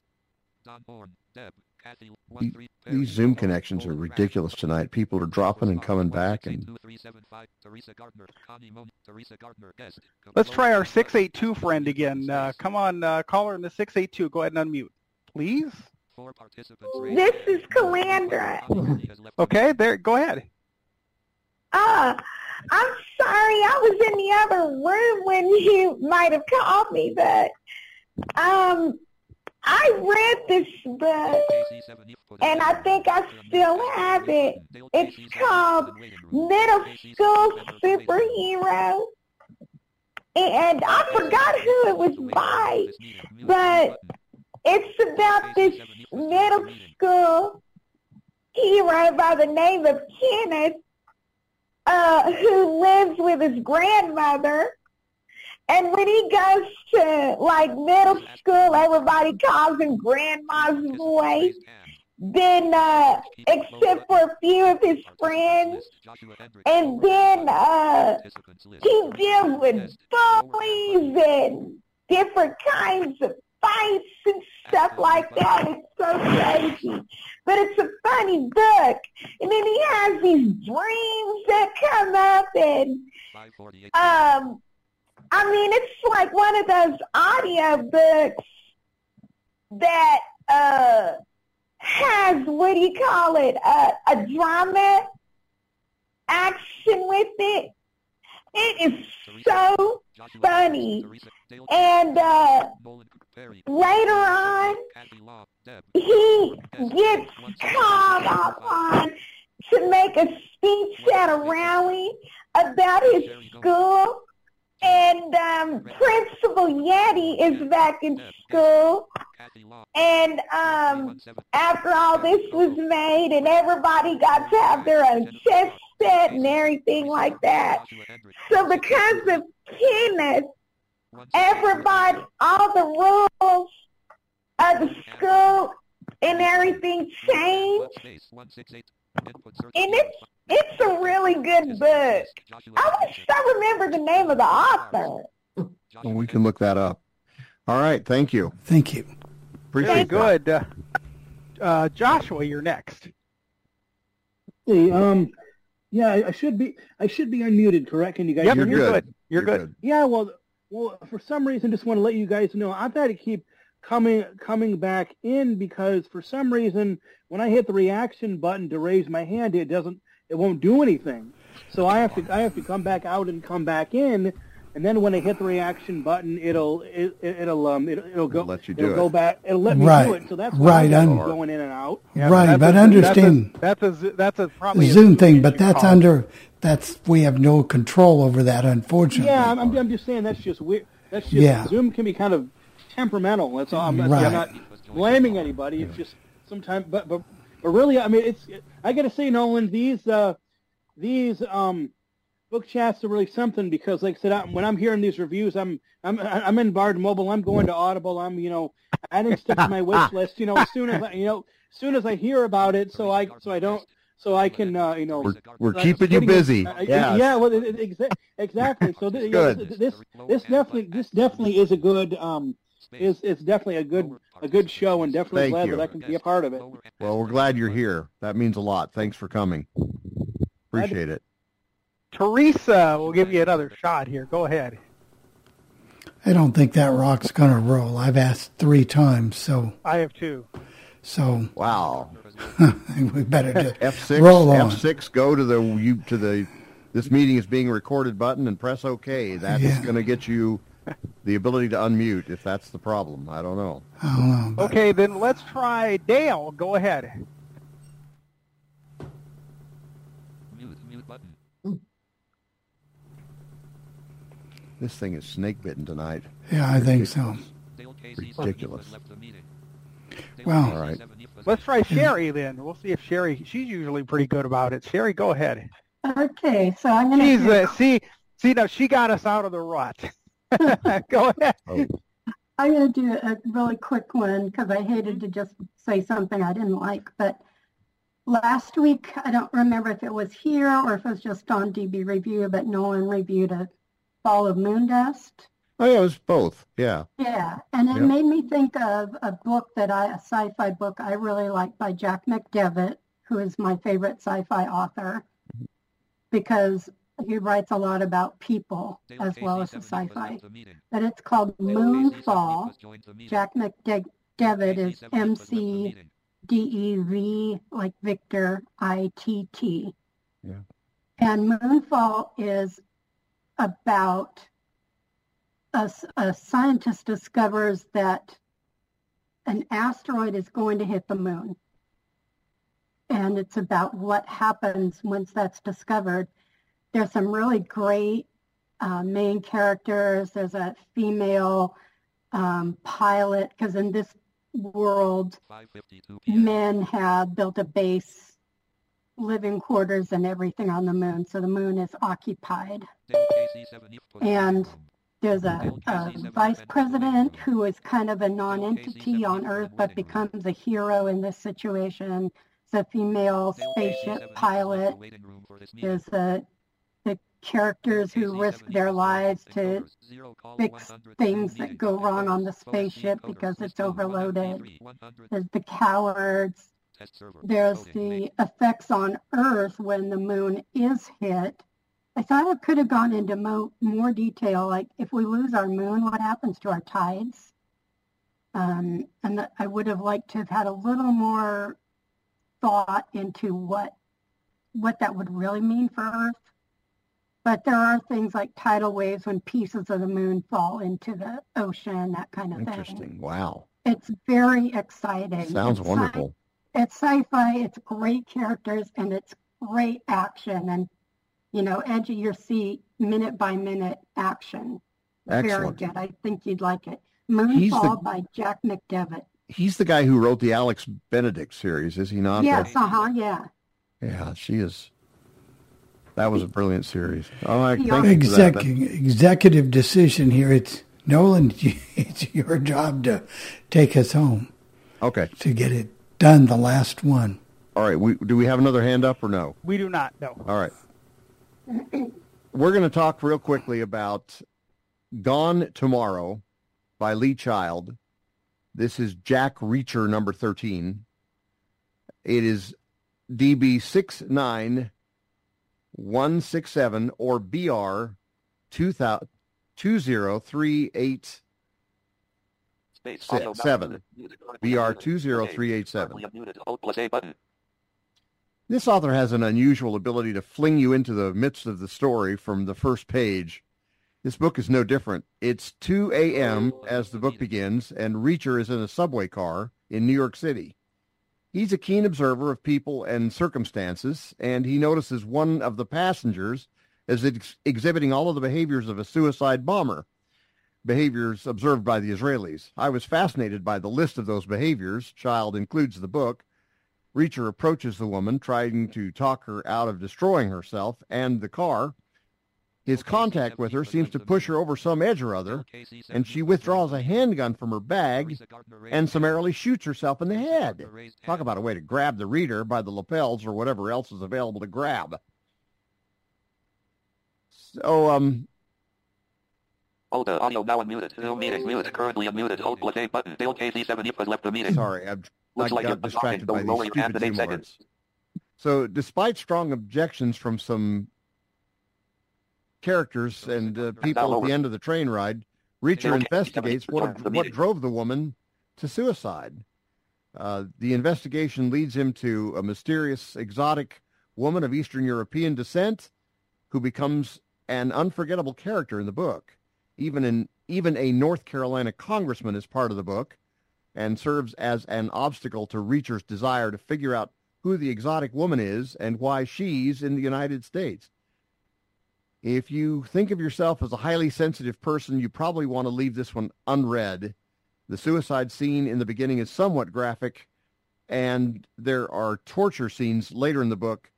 Don Horn, Deb, Kathy, The- one three. Perry, These Zoom connections are ridiculous tonight. People are dropping and coming back, and 2375, Teresa Gardner, Connie Mon, Teresa Gardner, guest. Let's try our 682 friend again. Uh, come on, uh, caller in the 682. Go ahead and unmute, please. This is Calandra. Okay, there. Go ahead. Ah, I'm sorry. I was in the other room when you might have called me, but um, I read this book, and I think I still have it. It's called Middle School Superhero, and I forgot who it was by, but it's about this middle school hero by the name of Kenneth uh, who lives with his grandmother. And when he goes to like middle school, everybody calls him Grandma's boy. Then, uh, except for a few of his friends, and then uh, he deals with bullies and different kinds of fights and stuff like that. It's so crazy. But it's a funny book. And then he has these dreams that come up and um I mean it's like one of those audio books that uh has what do you call it? Uh, a drama action with it. It is so funny. And uh, later on, he gets called upon to make a speech at a rally about his school. And um, Principal Yeti is back in school. And um, after all this was made and everybody got to have their own chess set and everything like that. So because of Kenneth, everybody, all the rules of the school and everything changed. And it's it's a really good book. I wish I remember the name of the author. well, we can look that up. All right, thank you. Thank you. Appreciate Very good. Uh, uh, Joshua, you're next. Hey, um, yeah, I I should be I should be unmuted, correct? Can you guys Yep, hear you're, me? good. You're, good. Yeah, well, well, for some reason, just want to let you guys know I've had to keep coming coming back in because for some reason, when I hit the reaction button to raise my hand, it doesn't, it won't do anything. So I have to I have to come back out and come back in, and then when I hit the reaction button, it'll it, it'll um it'll, it'll go let you it'll do go back it'll let me Right. do it. So that's why Right, I'm un- going in and out. right, that's but a- understand That's a, that's a, that's a probably a Zoom Zoom thing, but that's Colin. under that's we have no control over that, unfortunately. Yeah, I'm, I'm, I'm just saying that's just weird. That's just Yeah. Zoom can be kind of temperamental. That's all. I'm, not- Right. I'm not blaming anybody. It's just sometimes, but but but really, I mean, it's. I got to say, Nolan, these uh, these um, book chats are really something because, like I said, I, when I'm hearing these reviews, I'm I'm I'm in Bard Mobile. I'm going to Audible. I'm you know adding stuff to my wish list. You know, as soon as I, you know, as soon as I hear about it, so I so I don't. So I can, uh, you know, We're, we're keeping you busy. uh, Yeah. yeah. Well, it, it, exa- exactly. So th- yeah, this, this this definitely this definitely is a good um is it's definitely a good a good show and definitely Thank glad you. that I can be a part of it. Well, we're glad you're here. That means a lot. Thanks for coming. Appreciate it. Teresa, we'll give you another shot here. Go ahead. I don't think that rock's going to roll. I've asked three times, so I have two. So wow, we better just F six roll on. F six. Go to the you to the this meeting is being recorded button and press OK. That's Yeah. going to get you the ability to unmute if that's the problem. I don't know. I don't know. Okay, then let's try Dale. Go ahead. Mute, mute button. This thing is snake bitten tonight. Yeah, I think so. Dale Casey seven Ridiculous. has left the meeting. Well, All right. Let's try Sherry then. We'll see if Sherry. She's usually pretty good about it. Sherry, go ahead. Okay, so I'm going She's to uh, see see now she got us out of the rut. go ahead. Oh, I'm going to do a really quick one because I hated to just say something I didn't like. But last week, I don't remember if it was here or if it was just on DB Review, but Nolan reviewed a Fall of Moondust. oh yeah, it was both. Yeah. Yeah, and it Yeah. made me think of a book that I, a sci-fi book I really like by Jack McDevitt, who is my favorite sci-fi author, because he writes a lot about people Dale as well as the sci-fi. left the. But it's called Dale Moonfall. has joined the meeting. Jack McDevitt is seven has M left the C meeting. D E V like Victor I T T. Yeah. And Moonfall is about a scientist discovers that an asteroid is going to hit the moon. And it's about what happens once that's discovered. There's some really great uh, main characters. There's a female um, pilot because in this world, men have built a base, living quarters, and everything on the moon. So the moon is occupied. And. There's a, a vice president who is kind of a non-entity on Earth, but becomes a hero in this situation. It's a female spaceship pilot. There's a, characters who risk their lives to encoders. Zero call fix things that go wrong on the spaceship because it's overloaded. There's the cowards. There's the effects on Earth when the moon is hit. I thought it could have gone into mo- more detail, like if we lose our moon, what happens to our tides? Um, and that I would have liked to have had a little more thought into what what that would really mean for Earth. But there are things like tidal waves when pieces of the moon fall into the ocean, that kind of thing. Interesting. Wow. It's very exciting. Sounds It's sci- wonderful. it's sci-fi. It's great characters and it's great action and you know edge of your seat, minute by minute action. Very Excellent. good. I think you'd like it. He's the- Moonfall by Jack McDevitt. He's the guy who wrote the Alex Benedict series, is he not? Yes, uh huh. Yeah. Yeah, she is. That was a brilliant series. All right, He thank you for that. Executive decision here. It's Nolan. It's your job to take us home Okay. to get it done. The last one. All right. We, do we have another hand up or no? We do not know. All right. We're going to talk real quickly about Gone Tomorrow by Lee Child. This is Jack Reacher number 13. It is DB 69167 or BR 2000 2038 Space. Se- Auto seven. BR 20387. Currently unmuted. Alt plus A button. This author has an unusual ability to fling you into the midst of the story from the first page. This book is no different. It's 2 a.m. Oh, as the book begins, and Reacher is in a subway car in New York City. He's a keen observer of people and circumstances, and he notices one of the passengers as ex- exhibiting all of the behaviors of a suicide bomber, behaviors observed by the Israelis. I was fascinated by the list of those behaviors. Child includes the book. Reacher approaches the woman, trying to talk her out of destroying herself and the car. His contact with her seems to push her over some edge or other, and she withdraws a handgun from her bag and summarily shoots herself in the head. Talk about a way to grab the reader by the lapels or whatever else is available to grab. So, um, Hold the audio now unmuted. Zoom meeting muted. Currently unmuted. Plus A button. Casey seven has left the meeting. sorry, I've, I Looks like got distracted by these stupid seconds. So, despite strong objections from some characters and uh, people at the end of the train ride, Reacher investigates what return to the what drove the woman to suicide. Uh, the investigation leads him to a mysterious, exotic woman of Eastern European descent who becomes an unforgettable character in the book. Even in even a North Carolina congressman is part of the book and serves as an obstacle to Reacher's desire to figure out who the exotic woman is and why she's in the United States. If you think of yourself as a highly sensitive person, you probably want to leave this one unread. The suicide scene in the beginning is somewhat graphic, and there are torture scenes later in the book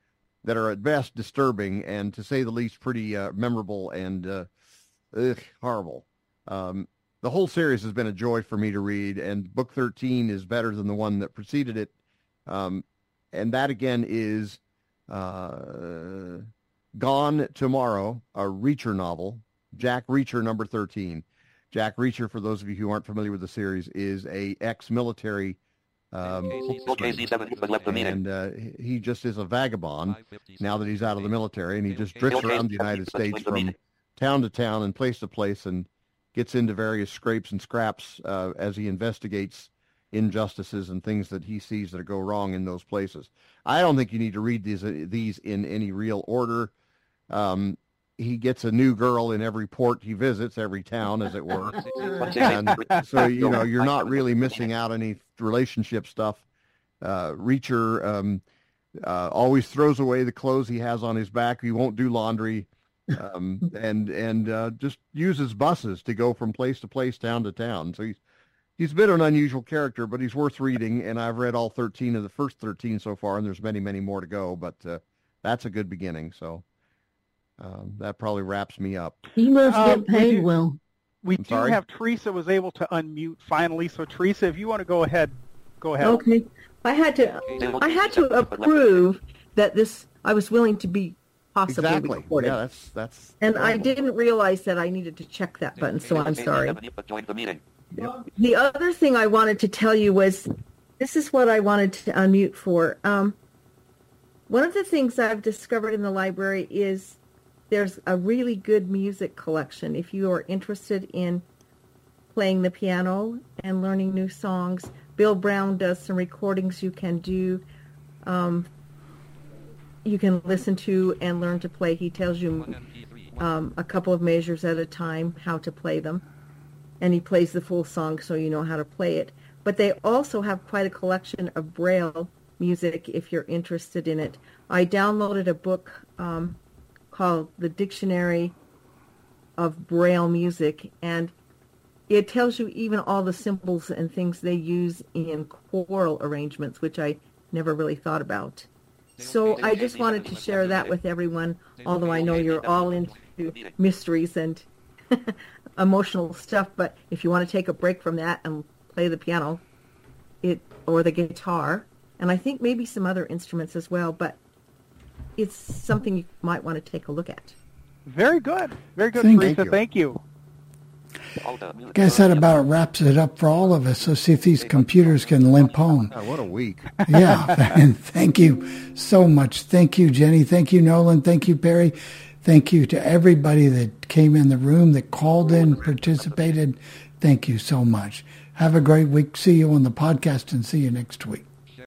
that are at best disturbing and, to say the least, pretty uh, memorable and uh, ugh, horrible. Um, the whole series has been a joy for me to read, and book 13 is better than the one that preceded it. Um, and that again is uh, Gone Tomorrow, a Reacher novel, Jack Reacher number 13. Jack Reacher, for those of you who aren't familiar with the series, is a ex-military um, and uh, he just is a vagabond now that he's out of the military, and he just drifts around the United States from town to town and place to place, and gets into various scrapes and scraps uh, as he investigates injustices and things that he sees that go wrong in those places. I don't think you need to read these uh, these in any real order. Um, he gets a new girl in every port he visits, every town, as it were. and so you know you're not really missing out any relationship stuff. Uh, Reacher um, uh, always throws away the clothes he has on his back. He won't do laundry um, and and uh, just uses buses to go from place to place, town to town. So he's he's a bit of an unusual character, but he's worth reading. And I've read all thirteen of the first thirteen so far, and there's many many more to go. But uh, that's a good beginning. So um, that probably wraps me up. He must um, get paid we do, well. We I'm do sorry? have Teresa was able to unmute finally. So Teresa, if you want to go ahead, go ahead. Okay. I had to I had to approve that this I was willing to be possibly exactly. recorded. Yeah, that's that's. And I didn't realize that I needed to check that button, so I'm sorry. The other thing I wanted to tell you was, this is what I wanted to unmute for. Um, one of the things I've discovered in the library is there's a really good music collection. If you are interested in playing the piano and learning new songs, Bill Brown does some recordings you can do. Um, you can listen to and learn to play. He tells you um, a couple of measures at a time how to play them. And he plays the full song so you know how to play it. But they also have quite a collection of Braille music if you're interested in it. I downloaded a book um, called The Dictionary of Braille Music, and it tells you even all the symbols and things they use in choral arrangements, which I never really thought about. So I just wanted to share that with everyone, although I know you're all into mysteries and emotional stuff, but if you want to take a break from that and play the piano it or the guitar, and I think maybe some other instruments as well, but it's something you might want to take a look at. Very good. Very good, Thank Teresa. You. Thank you. I guess that about wraps it up for all of us. So see if these computers can limp home. Oh, ah, what a week. yeah. And thank you so much. Thank you, Jenny. Thank you, Nolan. Thank you, Perry. Thank you to everybody that came in the room, that called in, participated. Thank you so much. Have a great week. See you on the podcast and see you next week.